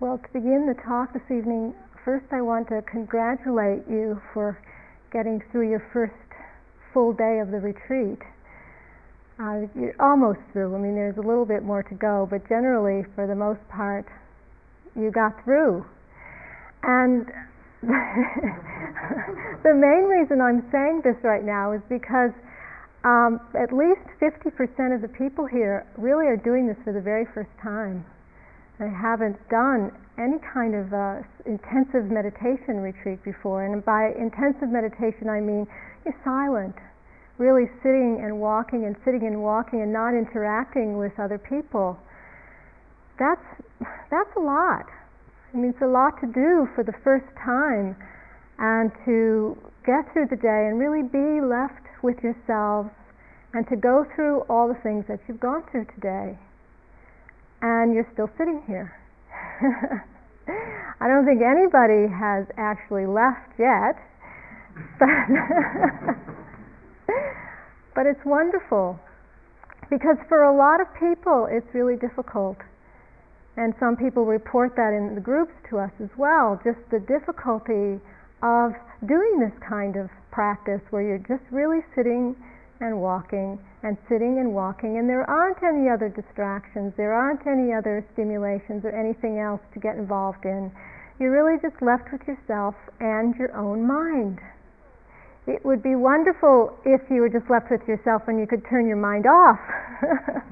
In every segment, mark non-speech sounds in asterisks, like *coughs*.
Well, to begin the talk this evening, first I want to congratulate you for getting through your first full day of the retreat. Uh, you're almost through. I mean, there's a little bit more to go, but generally, for the most part, you got through. And *laughs* the main reason I'm saying this right now is because um, at least 50% of the people here really are doing this for the very first time. They haven't done any kind of uh, intensive meditation retreat before. And by intensive meditation, I mean you're silent, really sitting and walking and sitting and walking and not interacting with other people. That's, that's a lot. I mean, it's a lot to do for the first time and to get through the day and really be left with yourselves and to go through all the things that you've gone through today. And you're still sitting here. *laughs* I don't think anybody has actually left yet. But, *laughs* but it's wonderful because for a lot of people it's really difficult. And some people report that in the groups to us as well, just the difficulty of doing this kind of practice where you're just really sitting and walking and sitting and walking, and there aren't any other distractions, there aren't any other stimulations or anything else to get involved in. You're really just left with yourself and your own mind. It would be wonderful if you were just left with yourself and you could turn your mind off. *laughs*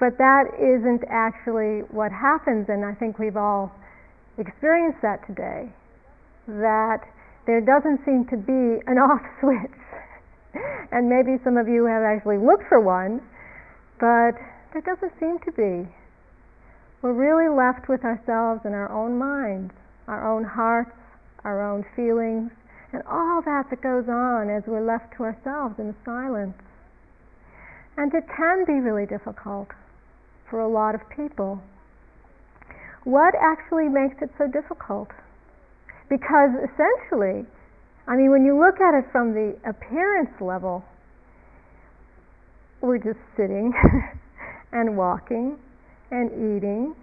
but that isn't actually what happens, and I think we've all experienced that today. That there doesn't seem to be an off *laughs* switch *laughs* and maybe some of you have actually looked for one, but there doesn't seem to be. We're really left with ourselves and our own minds, our own hearts, our own feelings, and all that that goes on as we're left to ourselves in silence. And it can be really difficult for a lot of people. What actually makes it so difficult? Because essentially, I mean, when you look at it from the appearance level, we're just sitting *laughs* and walking and eating,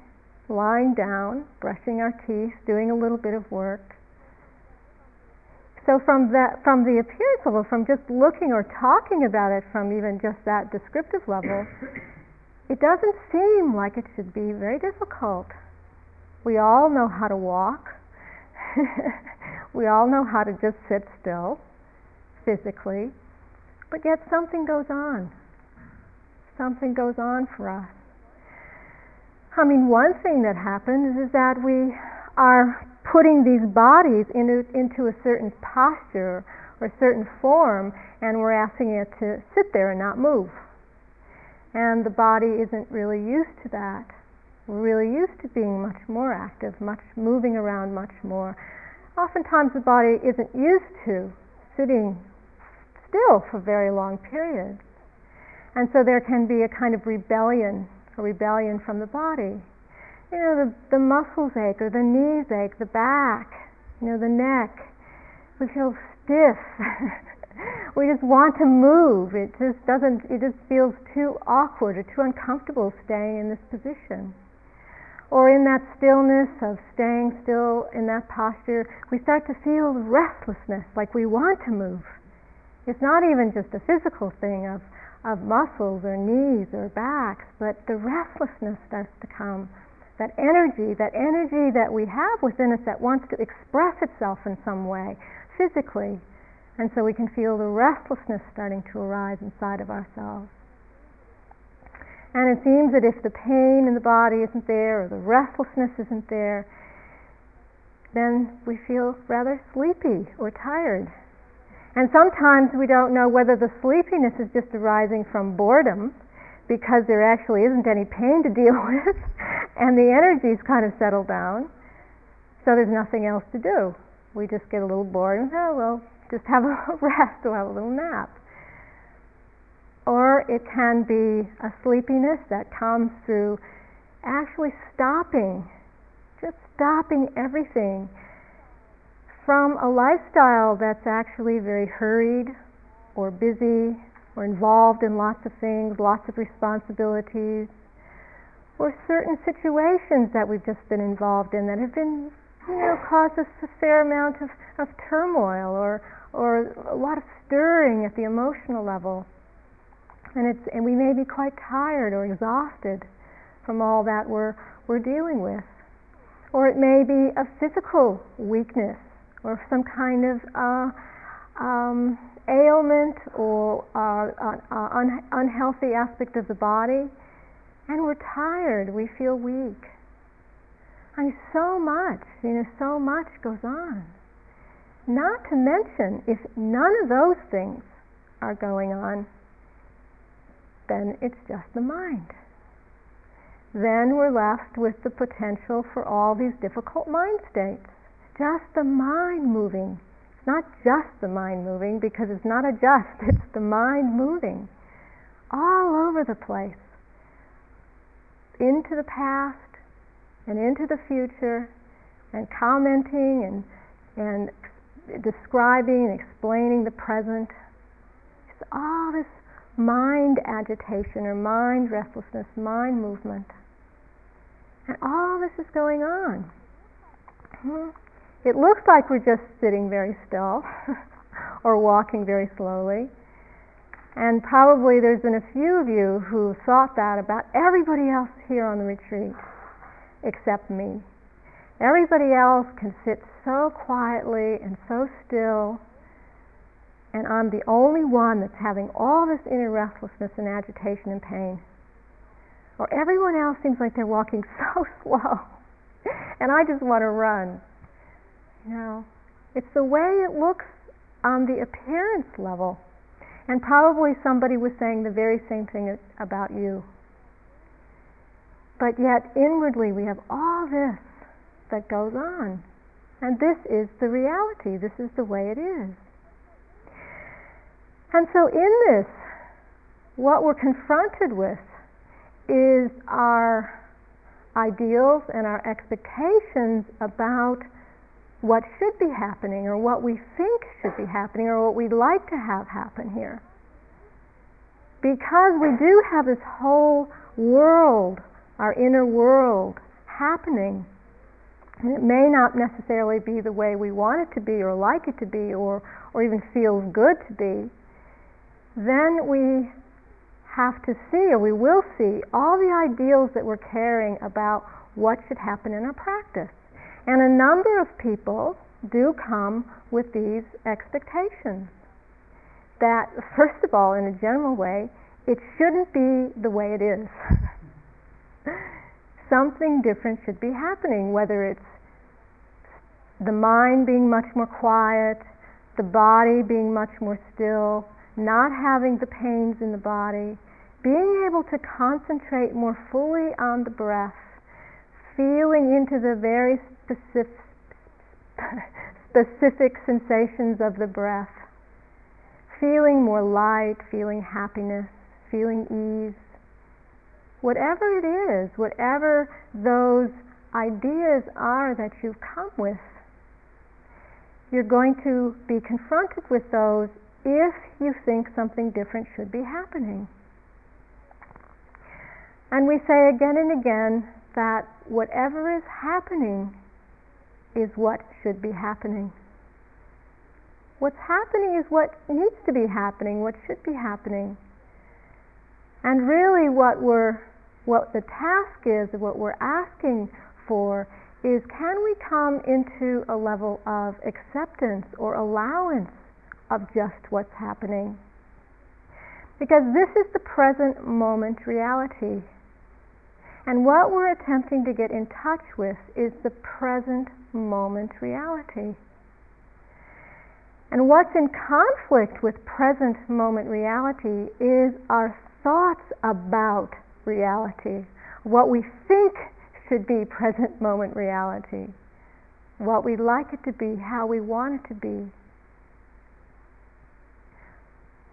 lying down, brushing our teeth, doing a little bit of work. So from that, from the appearance level, from just looking or talking about it from even just that descriptive level, *coughs* it doesn't seem like it should be very difficult. We all know how to walk. *laughs* We all know how to just sit still physically, but yet something goes on. Something goes on for us. I mean, one thing that happens is that we are putting these bodies into, into a certain posture or certain form, and we're asking it to sit there and not move. And the body isn't really used to that. We're really used to being much more active, much moving around much more oftentimes the body isn't used to sitting still for very long periods. And so there can be a kind of rebellion, a rebellion from the body. You know, the, the muscles ache, or the knees ache, the back, you know, the neck. We feel stiff. *laughs* we just want to move. It just doesn't, it just feels too awkward or too uncomfortable staying in this position or in that stillness of staying still in that posture, we start to feel restlessness, like we want to move. It's not even just a physical thing of, of muscles or knees or backs, but the restlessness starts to come. That energy, that energy that we have within us that wants to express itself in some way, physically. And so we can feel the restlessness starting to arise inside of ourselves. And it seems that if the pain in the body isn't there or the restlessness isn't there, then we feel rather sleepy or tired. And sometimes we don't know whether the sleepiness is just arising from boredom because there actually isn't any pain to deal *laughs* with and the energy's kind of settled down. So there's nothing else to do. We just get a little bored and, oh, well, just have a *laughs* rest or have a little nap or it can be a sleepiness that comes through actually stopping, just stopping everything from a lifestyle that's actually very hurried or busy or involved in lots of things, lots of responsibilities, or certain situations that we've just been involved in that have been, you know, caused us a fair amount of, of turmoil or or a lot of stirring at the emotional level. And it's and we may be quite tired or exhausted from all that we're we're dealing with. Or it may be a physical weakness or some kind of uh, um, ailment or uh, uh, un- unhealthy aspect of the body, and we're tired, we feel weak. I mean, so much, you know, so much goes on. Not to mention, if none of those things are going on, then it's just the mind. Then we're left with the potential for all these difficult mind states. Just the mind moving It's not just the mind moving, because it's not a just, *laughs* it's the mind moving all over the place, into the past and into the future, and commenting and, and describing and explaining the present. It's all this mind agitation or mind restlessness, mind movement. And all this is going on. Hmm? It looks like we're just sitting very still *laughs* or walking very slowly. And probably there's been a few of you who thought that about everybody else here on the retreat except me. Everybody else can sit so quietly and so still, and I'm the only one that's having all this inner restlessness and agitation and pain. Or everyone else seems like they're walking *laughs* so slow, and I just want to run. You know, It's the way it looks on the appearance level. And probably somebody was saying the very same thing about you. But yet, inwardly, we have all this that goes on. And this is the reality. This is the way it is. And so, in this, what we're confronted with is our ideals and our expectations about what should be happening or what we think should be happening or what we'd like to have happen here. Because we do have this whole world, our inner world, happening, and it may not necessarily be the way we want it to be or like it to be or, or even feels good to be, then we have to see or we will see all the ideals that we're carrying about what should happen in our practice. And a number of people do come with these expectations that, first of all, in a general way, it shouldn't be the way it is. *laughs* Something different should be happening, whether it's the mind being much more quiet, the body being much more still, not having the pains in the body, being able to concentrate more fully on the breath, feeling into the very specific, specific sensations of the breath. Feeling more light, feeling happiness, feeling ease. Whatever it is, whatever those ideas are that you've come with, you're going to be confronted with those if you think something different should be happening. And we say again and again that whatever is happening is what should be happening. What's happening is what needs to be happening, what should be happening. And really what we're what the task is, what we're asking for is can we come into a level of acceptance or allowance of just what's happening? Because this is the present moment reality. And what we're attempting to get in touch with is the present moment reality. And what's in conflict with present moment reality is our thoughts about reality, what we think should be present moment reality, what we'd like it to be, how we want it to be.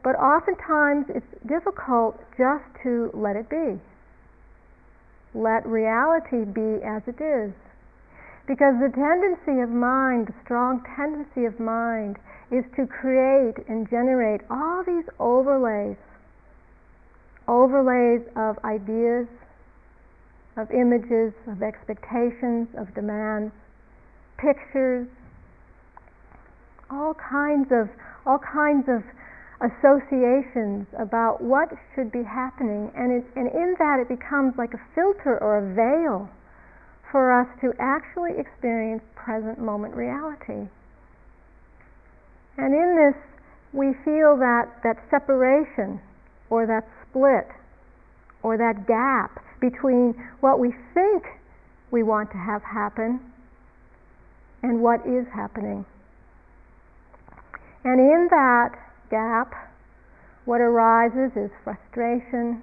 But oftentimes it's difficult just to let it be. Let reality be as it is. Because the tendency of mind, the strong tendency of mind, is to create and generate all these overlays overlays of ideas, of images, of expectations, of demands, pictures, all kinds of all kinds of associations about what should be happening, and, it, and in that it becomes like a filter or a veil for us to actually experience present moment reality. And in this, we feel that, that separation or that split or that gap between what we think we want to have happen and what is happening. And in that gap, what arises is frustration,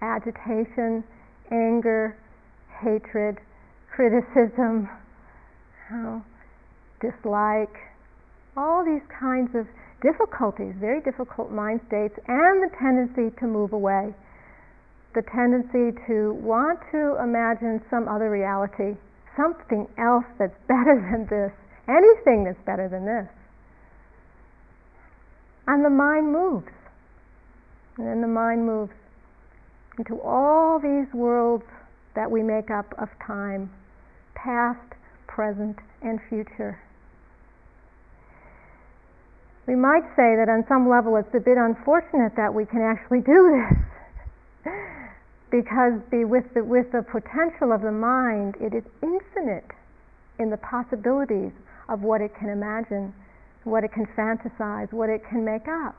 agitation, anger, hatred, criticism, dislike, all these kinds of difficulties, very difficult mind states, and the tendency to move away, the tendency to want to imagine some other reality, something else that's *laughs* better than this, anything that's better than this. And the mind moves. And then the mind moves into all these worlds that we make up of time past, present, and future. We might say that on some level it's a bit unfortunate that we can actually do this. *laughs* because the, with, the, with the potential of the mind, it is infinite in the possibilities of what it can imagine what it can fantasize, what it can make up.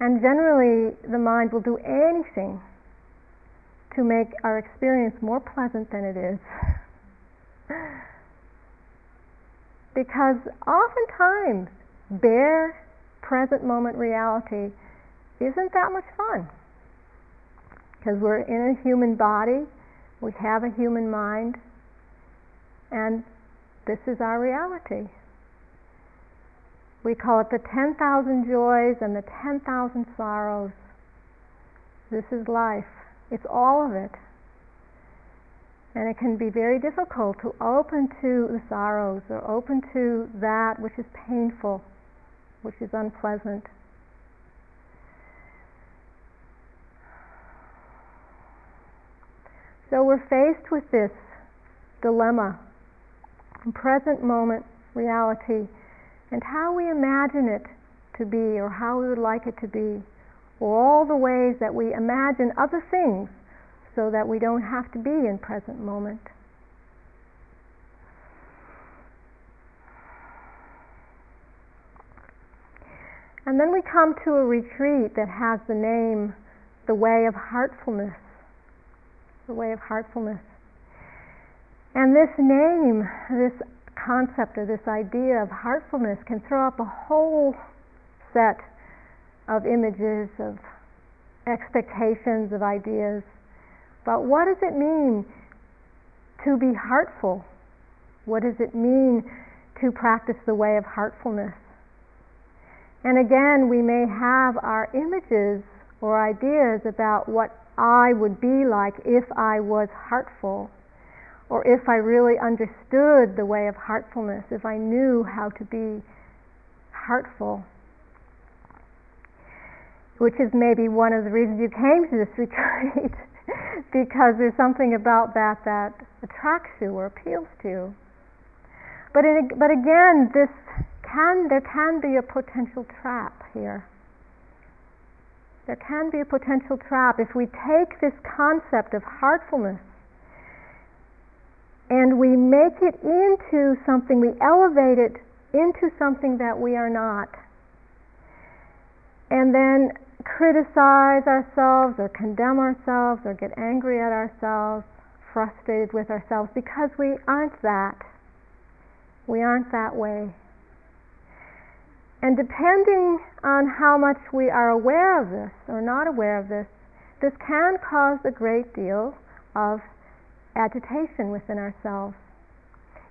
And generally, the mind will do anything to make our experience more pleasant than it is. *laughs* because oftentimes, bare present moment reality isn't that much fun. Because we're in a human body, we have a human mind, and this is our reality. We call it the 10,000 joys and the 10,000 sorrows. This is life. It's all of it. And it can be very difficult to open to the sorrows or open to that which is painful, which is unpleasant. So we're faced with this dilemma present moment reality and how we imagine it to be or how we would like it to be, or all the ways that we imagine other things so that we don't have to be in present moment. And then we come to a retreat that has the name The Way of Heartfulness. The Way of Heartfulness. And this name, this concept or this idea of heartfulness can throw up a whole set of images, of expectations, of ideas. But what does it mean to be heartful? What does it mean to practice the way of heartfulness? And again, we may have our images or ideas about what I would be like if I was heartful or if I really understood the way of heartfulness, if I knew how to be heartful, which is maybe one of the reasons you came to this *laughs* retreat, because there's something about that that attracts you or appeals to you. But, but again, this can, there can be a potential trap here. There can be a potential trap if we take this concept of heartfulness and we make it into something, we elevate it into something that we are not. And then criticize ourselves or condemn ourselves or get angry at ourselves, frustrated with ourselves because we aren't that. We aren't that way. And depending on how much we are aware of this or not aware of this, this can cause a great deal of agitation within ourselves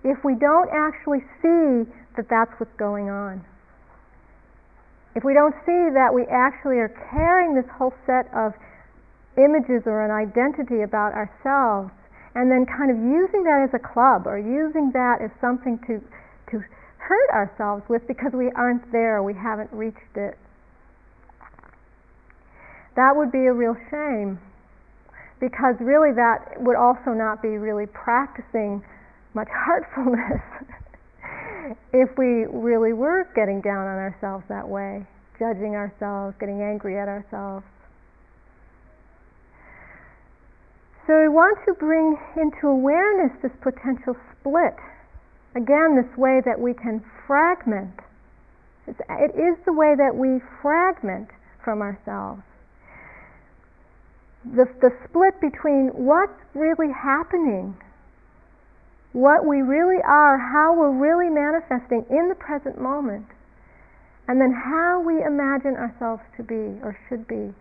if we don't actually see that that's what's going on. If we don't see that we actually are carrying this whole set of images or an identity about ourselves and then kind of using that as a club or using that as something to, to hurt ourselves with because we aren't there, we haven't reached it. That would be a real shame because really that would also not be really practicing much heartfulness *laughs* if we really were getting down on ourselves that way, judging ourselves, getting angry at ourselves. So we want to bring into awareness this potential split. Again, this way that we can fragment. It is the way that we fragment from ourselves. The, the split between what's really happening, what we really are, how we're really manifesting in the present moment, and then how we imagine ourselves to be or should be.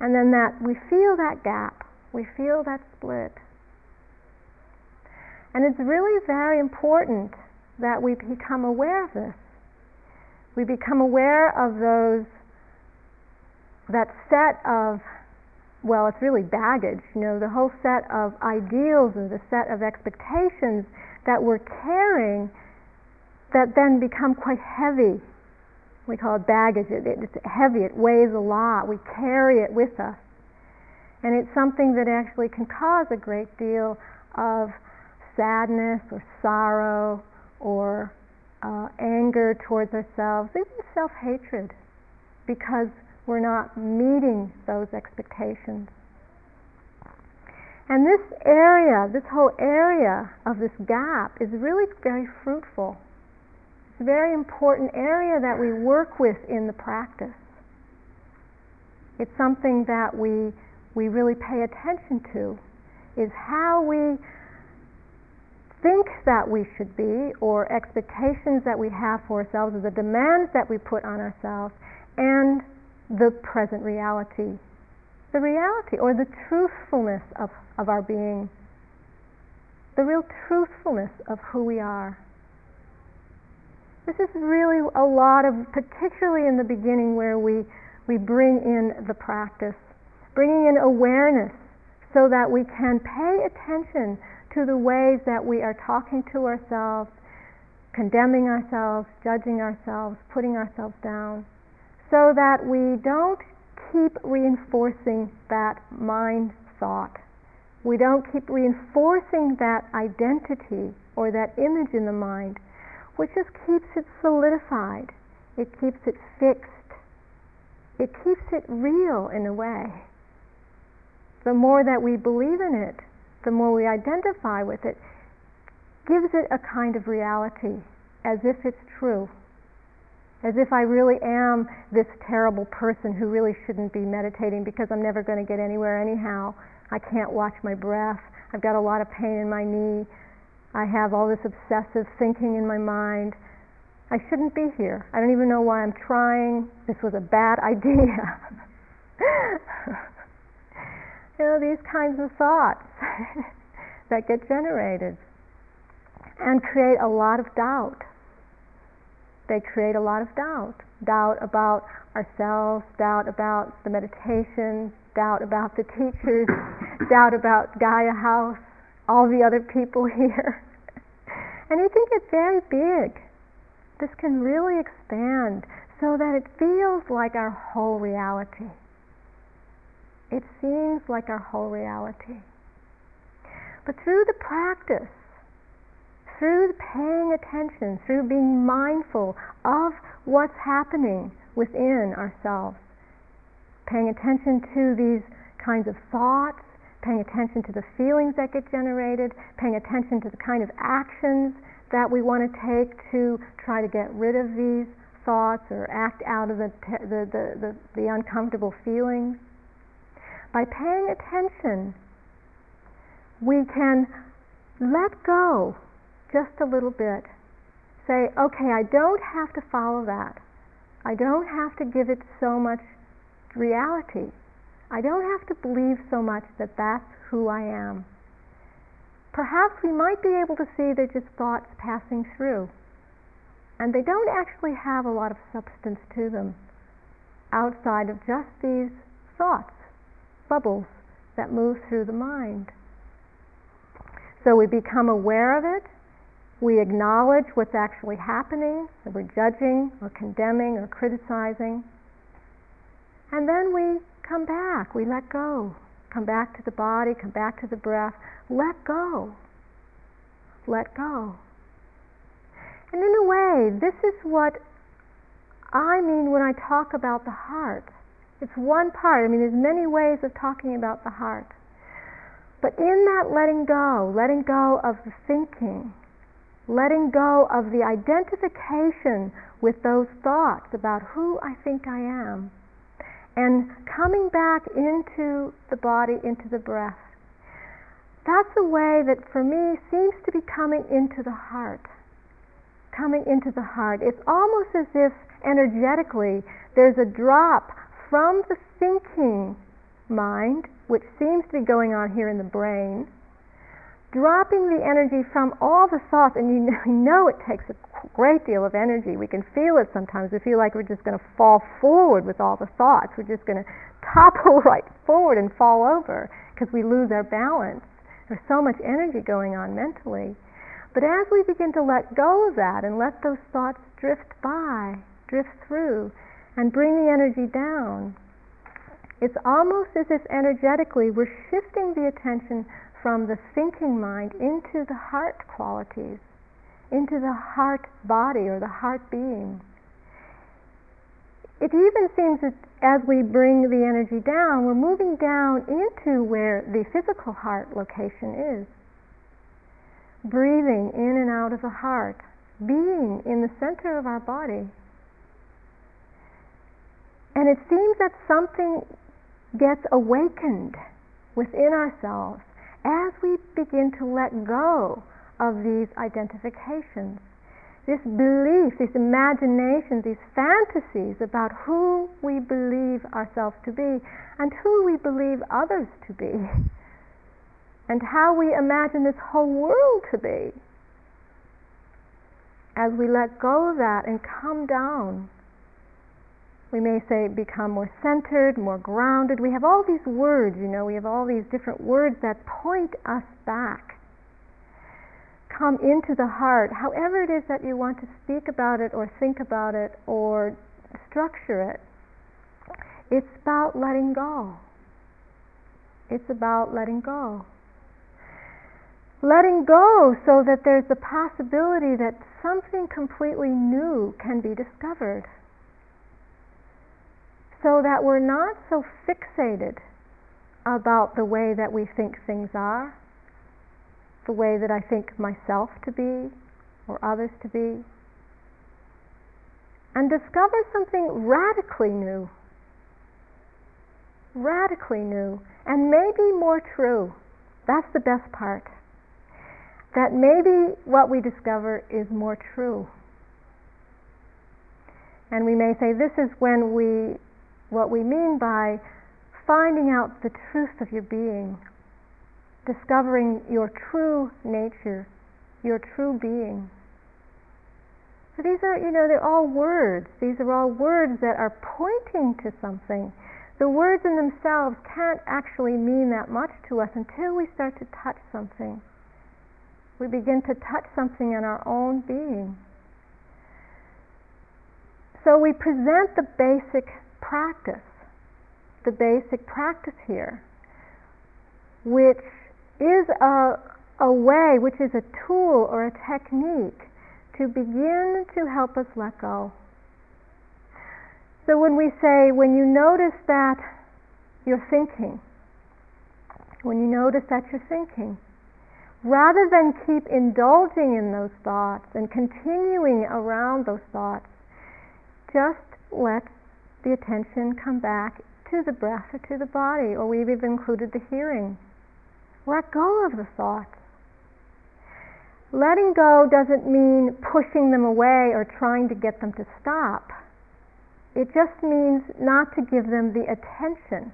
And then that we feel that gap, we feel that split. And it's really very important that we become aware of this. We become aware of those, that set of, well, it's really baggage, you know, the whole set of ideals and the set of expectations that we're carrying that then become quite heavy we call it baggage. It, it's heavy. It weighs a lot. We carry it with us. And it's something that actually can cause a great deal of sadness or sorrow or uh, anger towards ourselves, even self hatred, because we're not meeting those expectations. And this area, this whole area of this gap, is really very fruitful it's a very important area that we work with in the practice. It's something that we, we really pay attention to, is how we think that we should be, or expectations that we have for ourselves, or the demands that we put on ourselves, and the present reality. The reality, or the truthfulness of, of our being. The real truthfulness of who we are. This is really a lot of, particularly in the beginning where we, we bring in the practice, bringing in awareness so that we can pay attention to the ways that we are talking to ourselves, condemning ourselves, judging ourselves, putting ourselves down, so that we don't keep reinforcing that mind thought. We don't keep reinforcing that identity or that image in the mind which just keeps it solidified. It keeps it fixed. It keeps it real in a way. The more that we believe in it, the more we identify with it, gives it a kind of reality, as if it's true. As if I really am this terrible person who really shouldn't be meditating because I'm never going to get anywhere anyhow. I can't watch my breath. I've got a lot of pain in my knee. I have all this obsessive thinking in my mind. I shouldn't be here. I don't even know why I'm trying. This was a bad *laughs* idea. you know, these kinds of thoughts *laughs* that get generated and create a lot of doubt. They create a lot of doubt. Doubt about ourselves, doubt about the meditation, doubt about the teachers, *coughs* doubt about Gaia House, all the other people *laughs* here. And it can get very big. This can really expand so that it feels like our whole reality. It seems like our whole reality. But through the practice, through paying attention, through being mindful of what's happening within ourselves, paying attention to these kinds of thoughts, paying attention to the feelings that get generated, paying attention to the kind of actions that we want to take to try to get rid of these thoughts or act out of the, the, the, the, the uncomfortable feelings. By paying attention, we can let go just a little bit. Say, okay, I don't have to follow that. I don't have to give it so much reality. I don't have to believe so much that that's who I am. Perhaps we might be able to see they're just thoughts passing through, and they don't actually have a lot of substance to them outside of just these thoughts, bubbles that move through the mind. So we become aware of it, we acknowledge what's actually happening, that we're judging or condemning or criticizing, and then we come back. We let go. Come back to the body, come back to the breath. Let go. Let go. And in a way, this is what I mean when I talk about the heart. It's one part. I mean, there's many ways of talking about the heart. But in that letting go, letting go of the thinking, letting go of the identification with those thoughts about who I think I am, and coming back into the body, into the breath. That's a way that for me seems to be coming into the heart. Coming into the heart. It's almost as if energetically there's a drop from the thinking mind, which seems to be going on here in the brain, dropping the energy from all the thoughts, and *laughs* you know it takes a great deal of energy. We can feel it sometimes. We feel like we're just going to fall forward with all the thoughts. We're just going *laughs* to topple right forward and fall over because we lose our balance. There's so much energy going on mentally. But as we begin to let go of that and let those thoughts drift by, drift through, and bring the energy down, it's almost as if energetically we're shifting the attention from the thinking mind into the heart qualities, into the heart body or the heart being. It even seems that as we bring the energy down, we're moving down into where the physical heart location is. Breathing in and out of the heart, being in the center of our body. And it seems that something gets awakened within ourselves we begin to let go of these identifications, this belief, this imagination, these fantasies about who we believe ourselves to be and who we believe others to be, *laughs* and how we imagine this whole world to be. As we let go of that and come down we may say become more centered, more grounded. We have all these words, you know, we have all these different words that point us back. Come into the heart, however it is that you want to speak about it or think about it or structure it. It's about letting go. It's about letting go. Letting go so that there's the possibility that something completely new can be discovered so that we're not so fixated about the way that we think things are, the way that I think myself to be or others to be, and discover something radically new, radically new, and maybe more true. That's the best part. That maybe what we discover is more true. And we may say this is when we what we mean by finding out the truth of your being, discovering your true nature, your true being. So these are, you know, they're all words. These are all words that are pointing to something. The words in themselves can't actually mean that much to us until we start to touch something. We begin to touch something in our own being. So we present the basic practice, the basic practice here, which is a, a way, which is a tool or a technique to begin to help us let go. So when we say, when you notice that you're thinking, when you notice that you're thinking, rather than keep indulging in those thoughts and continuing around those thoughts, just let the attention come back to the breath or to the body, or we've even included the hearing. Let go of the thoughts. Letting go doesn't mean pushing them away or trying to get them to stop. It just means not to give them the attention,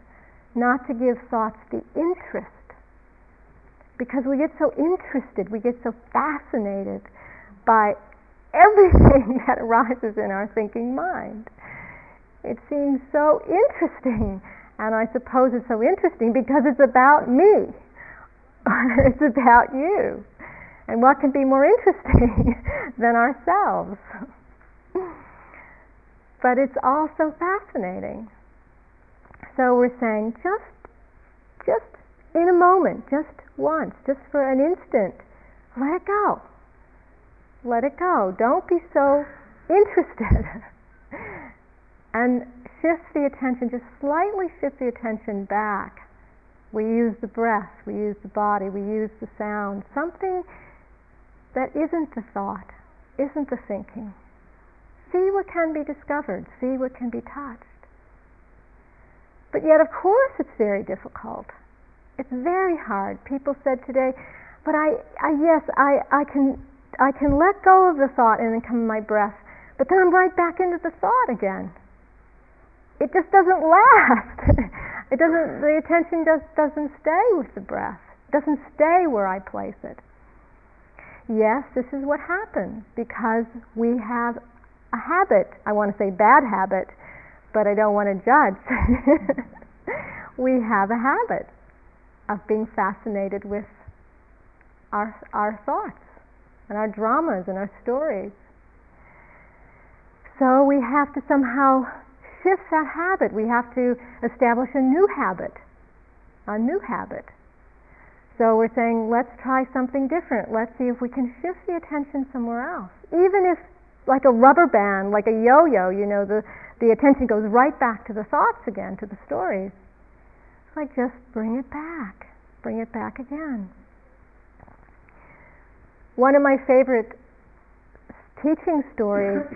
not to give thoughts the interest. Because we get so interested, we get so fascinated by everything *laughs* that arises in our thinking mind. It seems so interesting. And I suppose it's so interesting because it's about me. *laughs* it's about you. And what can be more interesting *laughs* than ourselves? *laughs* but it's also fascinating. So we're saying just, just in a moment, just once, just for an instant, let it go. Let it go. Don't be so interested. And shift the attention, just slightly shift the attention back. We use the breath, we use the body, we use the sound, something that isn't the thought, isn't the thinking. See what can be discovered, see what can be touched. But yet, of course, it's very difficult. It's very hard. People said today, but I, I yes, I, I can I can let go of the thought and then come my breath, but then I'm right back into the thought again. It just doesn't last. *laughs* it doesn't the attention just doesn't stay with the breath. It doesn't stay where I place it. Yes, this is what happens because we have a habit, I want to say bad habit, but I don't want to judge. *laughs* we have a habit of being fascinated with our, our thoughts and our dramas and our stories. So we have to somehow shift that habit. We have to establish a new habit, a new habit. So we're saying, let's try something different. Let's see if we can shift the attention somewhere else. Even if, like a rubber band, like a yo yo, you know, the, the attention goes right back to the thoughts again, to the stories. It's like just bring it back, bring it back again. One of my favorite teaching stories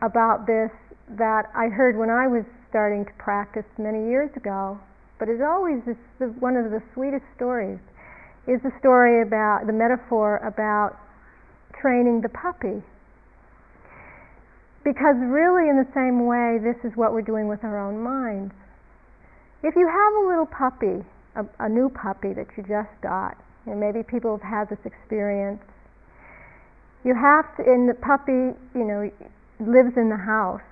about this that I heard when I was starting to practice many years ago, but it always is one of the sweetest stories, is the story about the metaphor about training the puppy because really, in the same way, this is what we're doing with our own minds. If you have a little puppy, a, a new puppy that you just got, and maybe people have had this experience, you have to, and the puppy, you know, lives in the house,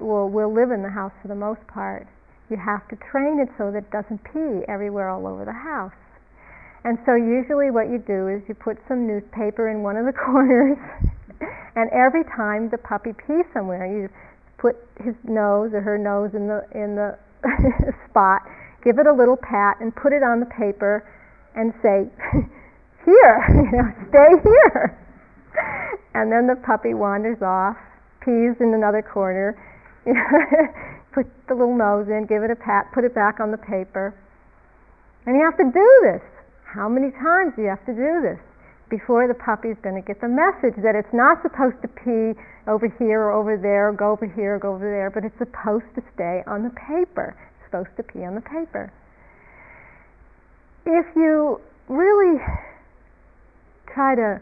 well, will live in the house for the most part. You have to train it so that it doesn't pee everywhere all over the house. And so usually what you do is you put some newspaper in one of the *laughs* corners and every time the puppy pees somewhere, you put his nose or her nose in the in the *laughs* spot, give it a little pat, and put it on the paper, and say, *laughs* "Here, you know, stay here." and then the puppy wanders off, pees in another corner, *laughs* put the little nose in, give it a pat, put it back on the paper, and you have to do this. How many times do you have to do this? before the puppy is going to get the message that it's not supposed to pee over here or over there, or go over here or go over there, but it's supposed to stay on the paper. It's supposed to pee on the paper. If you really try to,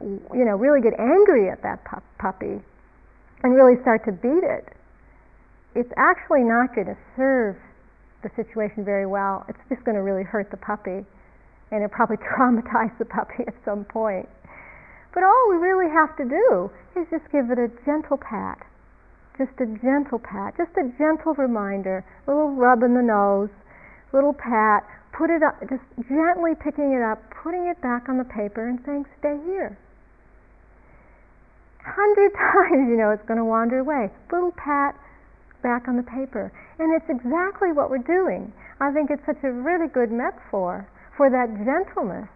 you know, really get angry at that pu- puppy and really start to beat it, it's actually not going to serve the situation very well. It's just going to really hurt the puppy and it probably *laughs* traumatize the puppy at some point. But all we really have to do is just give it a gentle pat. Just a gentle pat, just a gentle reminder, a little rub in the nose, little pat, put it up, just gently picking it up, putting it back on the paper and saying, stay here. Hundred *laughs* times, you know, it's going to wander away. Little pat back on the paper. And it's exactly what we're doing. I think it's such a really good metaphor for that gentleness,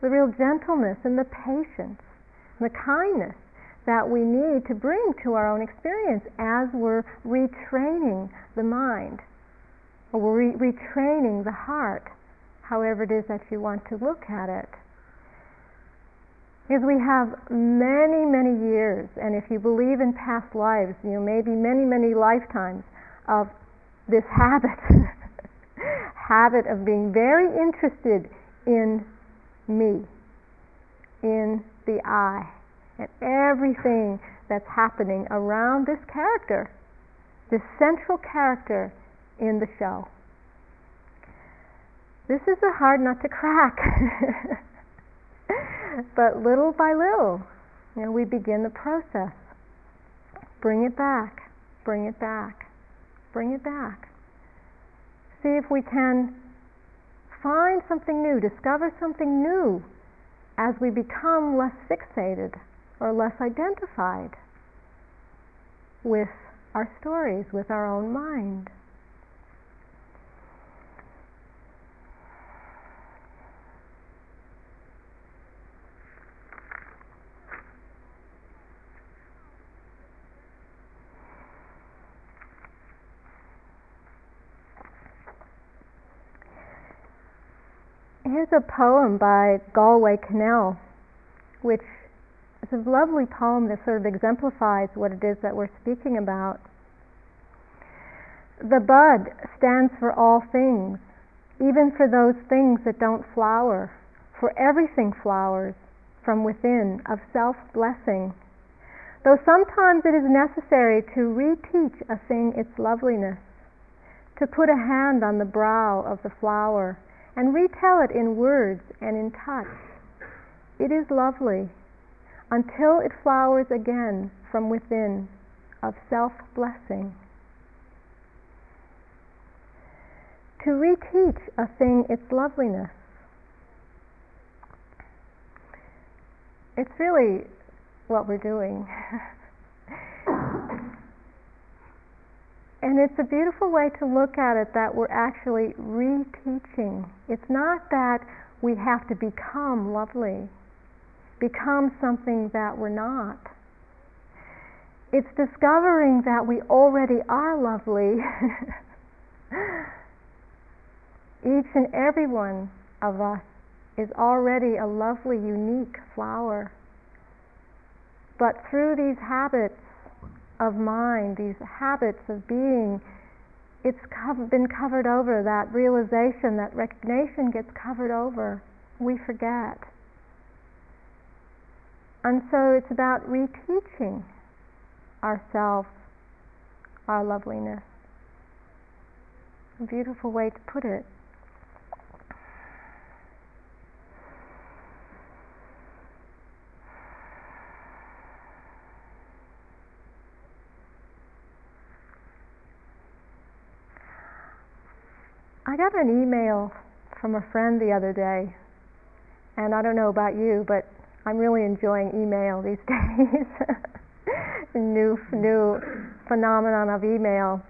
the real gentleness and the patience, and the kindness that we need to bring to our own experience as we're retraining the mind, or we're re- retraining the heart, however it is that you want to look at it. Because we have many, many years, and if you believe in past lives, you know, maybe many, many lifetimes of this *laughs* habit habit of being very interested in me, in the I, and everything that's happening around this character, this central character in the show. This is a hard nut to crack. *laughs* but little by little, you know, we begin the process. Bring it back, bring it back, bring it back see if we can find something new, discover something new as we become less fixated or less identified with our stories, with our own mind. Here's a poem by Galway Kinnell, which is a lovely poem that sort of exemplifies what it is that we're speaking about. The bud stands for all things, even for those things that don't flower, for everything flowers from within of self blessing. Though sometimes it is necessary to reteach a thing its loveliness, to put a hand on the brow of the flower and retell it in words and in touch. It is lovely until it flowers again from within of self blessing. To reteach a thing its loveliness. It's really what we're doing. *laughs* and it's a beautiful way to look at it that we're actually reteaching. It's not that we have to become lovely, become something that we're not. It's discovering that we already are lovely. *laughs* Each and every one of us is already a lovely, unique flower. But through these habits of mind, these habits of being, it's been covered over. That realization, that recognition gets covered over. We forget. And so it's about reteaching ourselves our loveliness. A beautiful way to put it. Got an email from a friend the other day, and I don't know about you, but I'm really enjoying email these *laughs* days. new new phenomenon of email,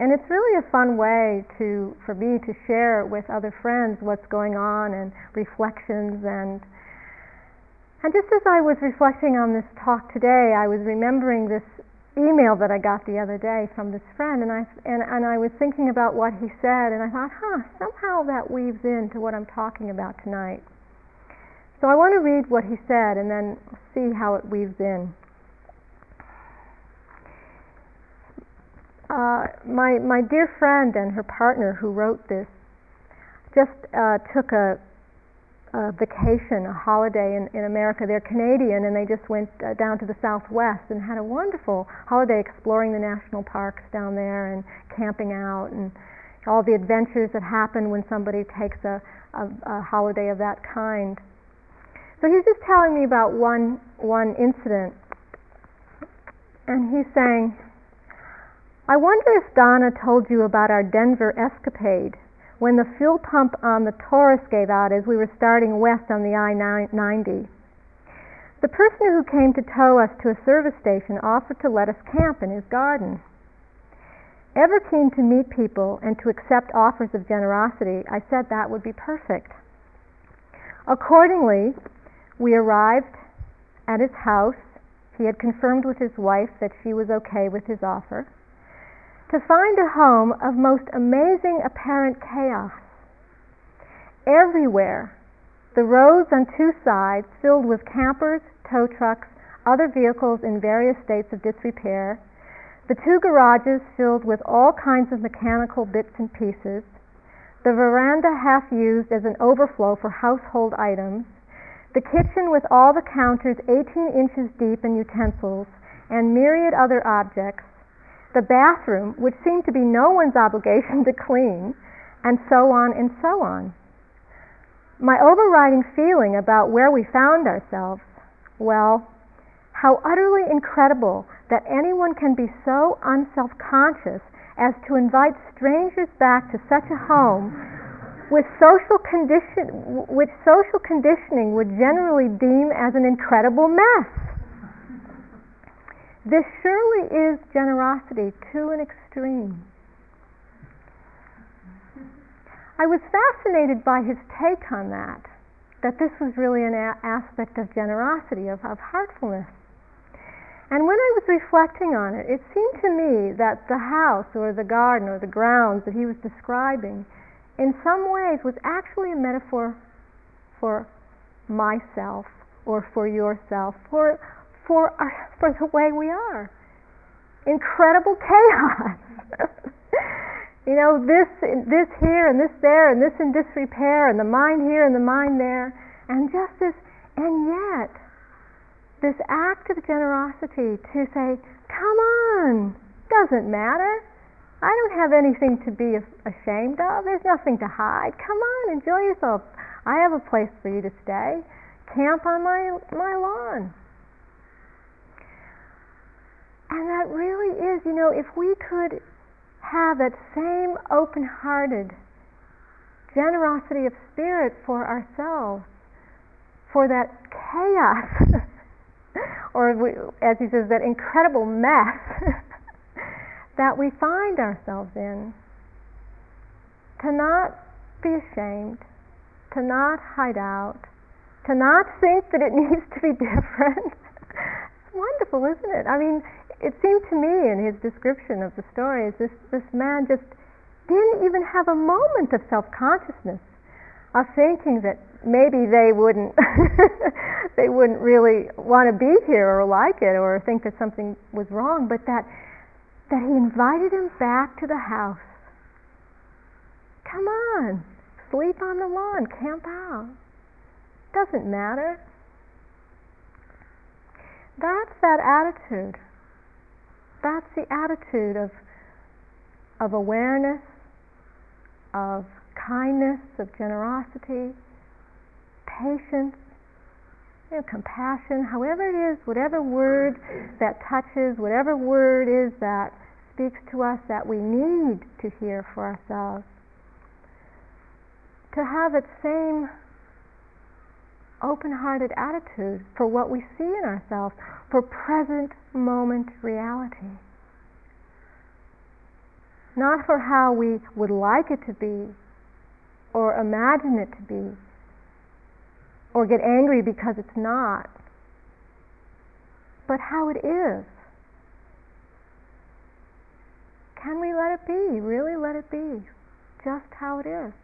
and it's really a fun way to for me to share with other friends what's going on and reflections and. And just as I was reflecting on this talk today, I was remembering this email that I got the other day from this friend, and I and, and I was thinking about what he said, and I thought, huh, somehow that weaves into what I'm talking about tonight. So I want to read what he said, and then see how it weaves in. Uh, my my dear friend and her partner who wrote this just uh, took a a vacation, a holiday in, in America. They're Canadian and they just went uh, down to the southwest and had a wonderful holiday exploring the national parks down there and camping out and all the adventures that happen when somebody takes a, a, a holiday of that kind. So he's just telling me about one one incident, and he's saying, "I wonder if Donna told you about our Denver escapade." When the fuel pump on the Taurus gave out as we were starting west on the I-90. The person who came to tow us to a service station offered to let us camp in his garden. Ever keen to meet people and to accept offers of generosity, I said that would be perfect. Accordingly, we arrived at his house. He had confirmed with his wife that she was okay with his offer to find a home of most amazing apparent chaos. Everywhere, the roads on two sides filled with campers, tow trucks, other vehicles in various states of disrepair, the two garages filled with all kinds of mechanical bits and pieces, the veranda half used as an overflow for household items, the kitchen with all the counters 18 inches deep in utensils, and myriad other objects, the bathroom, which seemed to be no one's obligation *laughs* to clean, and so on and so on. My overriding feeling about where we found ourselves, well, how utterly incredible that anyone can be so unself conscious as to invite strangers back to such a home with social condition which social conditioning would generally deem as an incredible mess. This surely is generosity to an extreme. I was fascinated by his take on that, that this was really an a- aspect of generosity, of, of heartfulness. And when I was reflecting on it, it seemed to me that the house or the garden or the grounds that he was describing in some ways was actually a metaphor for myself or for yourself, for for our, for the way we are. Incredible chaos. *laughs* you know, this this here and this there and this in disrepair and the mind here and the mind there and just this and yet this act of generosity to say, come on, doesn't matter. I don't have anything to be ashamed of. There's nothing to hide. Come on, enjoy yourself. I have a place for you to stay. Camp on my my lawn. And that really is, you know, if we could have that same open-hearted generosity of spirit for ourselves, for that chaos, *laughs* or as he says, that incredible mess *laughs* that we find ourselves in, to not be ashamed, to not hide out, to not think that it *laughs* needs to be different. it's wonderful, isn't it? I mean, it seemed to me in his description of the stories, this, this man just didn't even have a moment of self consciousness, of thinking that maybe they wouldn't *laughs* they wouldn't really want to be here or like it or think that something was wrong, but that that he invited him back to the house. Come on, sleep on the lawn, camp out. Doesn't matter. That's that attitude. That's the attitude of of awareness, of kindness, of generosity, patience, you know, compassion, however it is, whatever word that touches, whatever word is that speaks to us that we need to hear for ourselves, to have that same open hearted attitude for what we see in ourselves, for present moment reality. Not for how we would like it to be or imagine it to be, or get angry because it's not, but how it is. Can we let it be? Really let it be just how it is?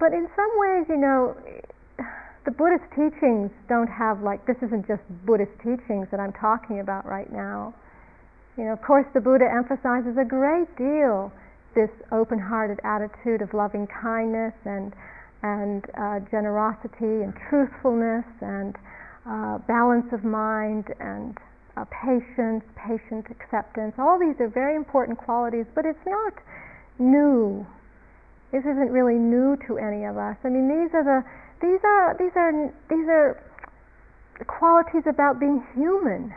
But in some ways, you know, the Buddhist teachings don't have like, this isn't just Buddhist teachings that I'm talking about right now. You know, of course, the Buddha emphasizes a great deal this open-hearted attitude of loving kindness and and uh, generosity and truthfulness and uh, balance of mind and uh, patience, patient acceptance. All these are very important qualities, but it's not new. This isn't really new to any of us. I mean, these are the these are these are these are qualities about being human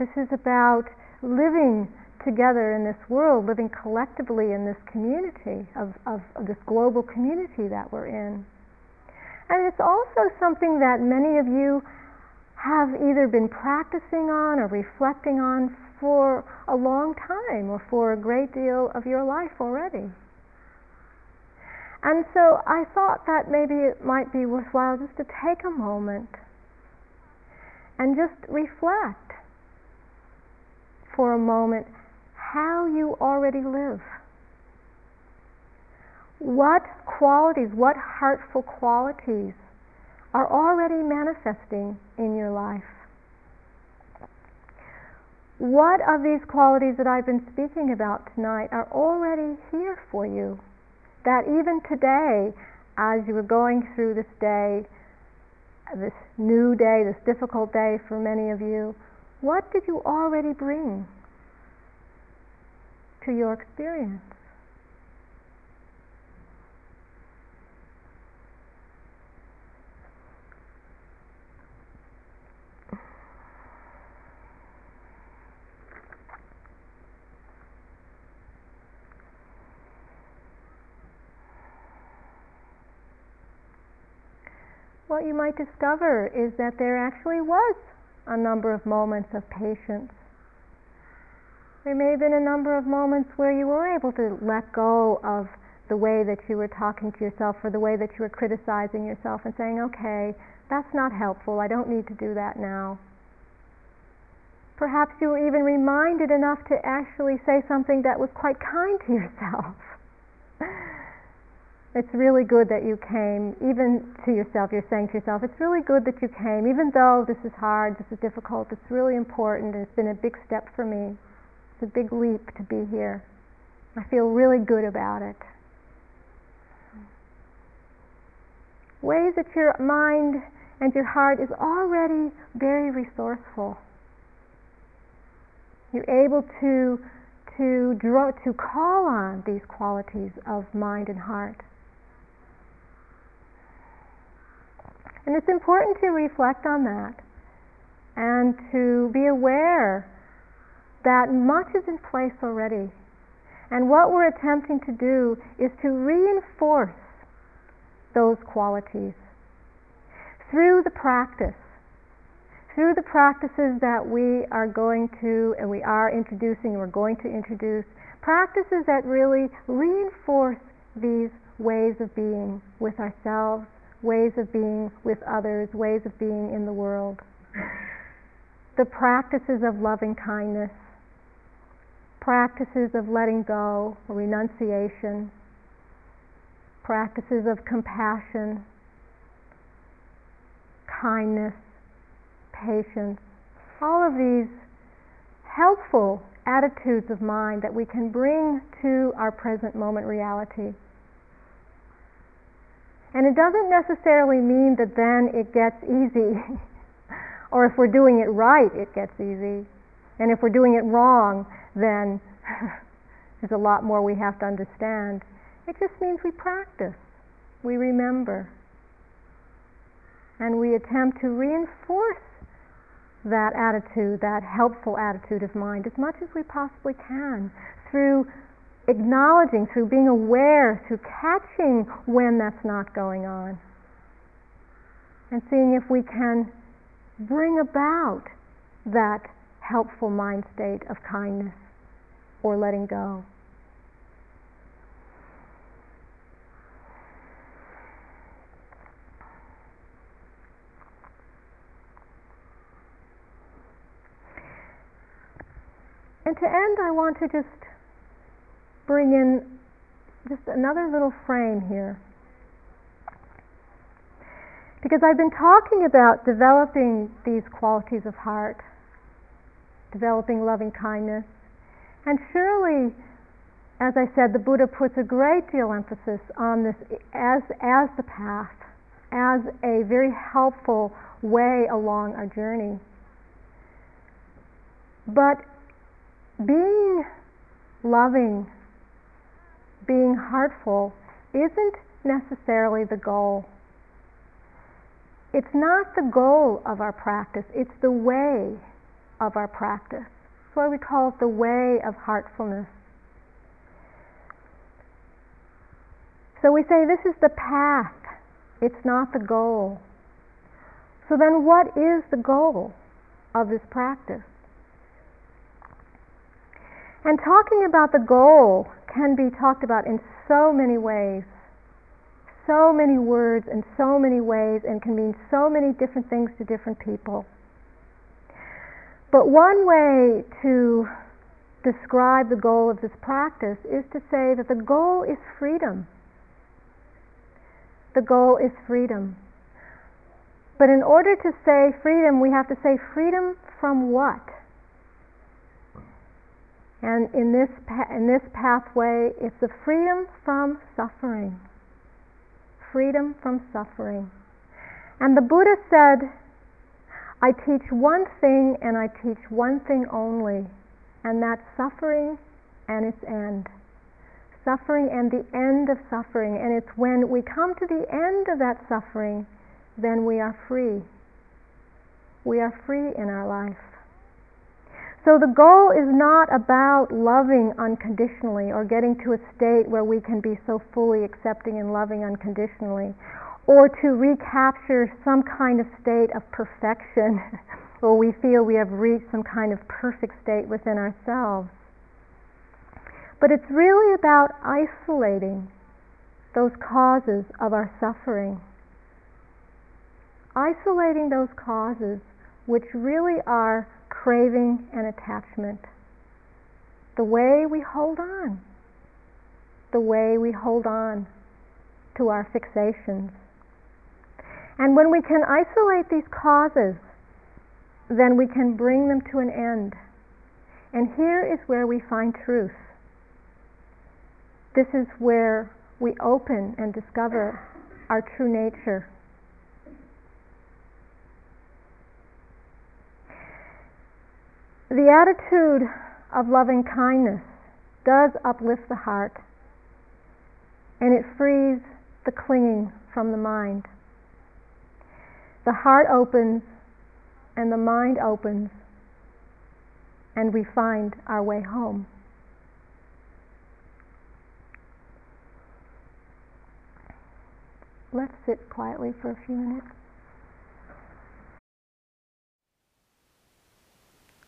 this is about living together in this world, living collectively in this community, of, of, of this global community that we're in. And it's also something that many of you have either been practicing on or reflecting on for a long time or for a great deal of your life already. And so I thought that maybe it might be worthwhile just to take a moment and just reflect for a moment how you already live. What qualities, what heartful qualities are already manifesting in your life? What of these qualities that I've been speaking about tonight are already here for you? That even today, as you were going through this day, this new day, this difficult day for many of you, what did you already bring to your experience? What you might discover is that there actually was a number of moments of patience. There may have been a number of moments where you were able to let go of the way that you were talking to yourself or the way that you were criticizing yourself and saying, okay, that's not helpful, I don't need to do that now. Perhaps you were even reminded enough to actually say something that was quite kind to yourself. *laughs* it's really good that you came, even to yourself. You're saying to yourself, it's really good that you came, even though this is hard, this is difficult, it's really important, and it's been a big step for me. It's a big leap to be here. I feel really good about it. Ways that your mind and your heart is already very resourceful. You're able to, to, draw, to call on these qualities of mind and heart. And it's important to reflect on that and to be aware that much is in place already. And what we're attempting to do is to reinforce those qualities through the practice through the practices that we are going to and we are introducing and we're going to introduce, practices that really reinforce these ways of being with ourselves, ways of being with others, ways of being in the world. The practices of loving kindness, practices of letting go, renunciation, practices of compassion, kindness, patience, all of these helpful attitudes of mind that we can bring to our present moment reality. And it doesn't necessarily mean that then it gets easy, *laughs* or if we're doing it right, it gets easy. And if we're doing it wrong, then *laughs* there's a lot more we have to understand. It just means we practice, we remember, and we attempt to reinforce that attitude, that helpful attitude of mind as much as we possibly can through acknowledging, through being aware, through catching when that's not going on. And seeing if we can bring about that helpful mind state of kindness or letting go. And to end, I want to just bring in just another little frame here. Because I've been talking about developing these qualities of heart, developing loving kindness, and surely, as I said, the Buddha puts a great deal emphasis on this as, as the path, as a very helpful way along our journey. But being loving, being heartful, isn't necessarily the goal. It's not the goal of our practice, it's the way of our practice. That's why we call it the way of heartfulness. So we say this is the path, it's not the goal. So then, what is the goal of this practice? And talking about the goal can be talked about in so many ways, so many words in so many ways, and can mean so many different things to different people. But one way to describe the goal of this practice is to say that the goal is freedom. The goal is freedom. But in order to say freedom, we have to say freedom from what? And in this, in this pathway, it's the freedom from suffering. Freedom from suffering. And the Buddha said, I teach one thing and I teach one thing only, and that's suffering and its end. Suffering and the end of suffering. And it's when we come to the end of that suffering, then we are free. We are free in our life. So the goal is not about loving unconditionally or getting to a state where we can be so fully accepting and loving unconditionally or to recapture some kind of state of perfection *laughs* where we feel we have reached some kind of perfect state within ourselves. But it's really about isolating those causes of our suffering. Isolating those causes which really are craving and attachment. The way we hold on. The way we hold on to our fixations. And when we can isolate these causes, then we can bring them to an end. And here is where we find truth. This is where we open and discover our true nature. The attitude of loving kindness does uplift the heart and it frees the clinging from the mind. The heart opens and the mind opens and we find our way home. Let's sit quietly for a few minutes.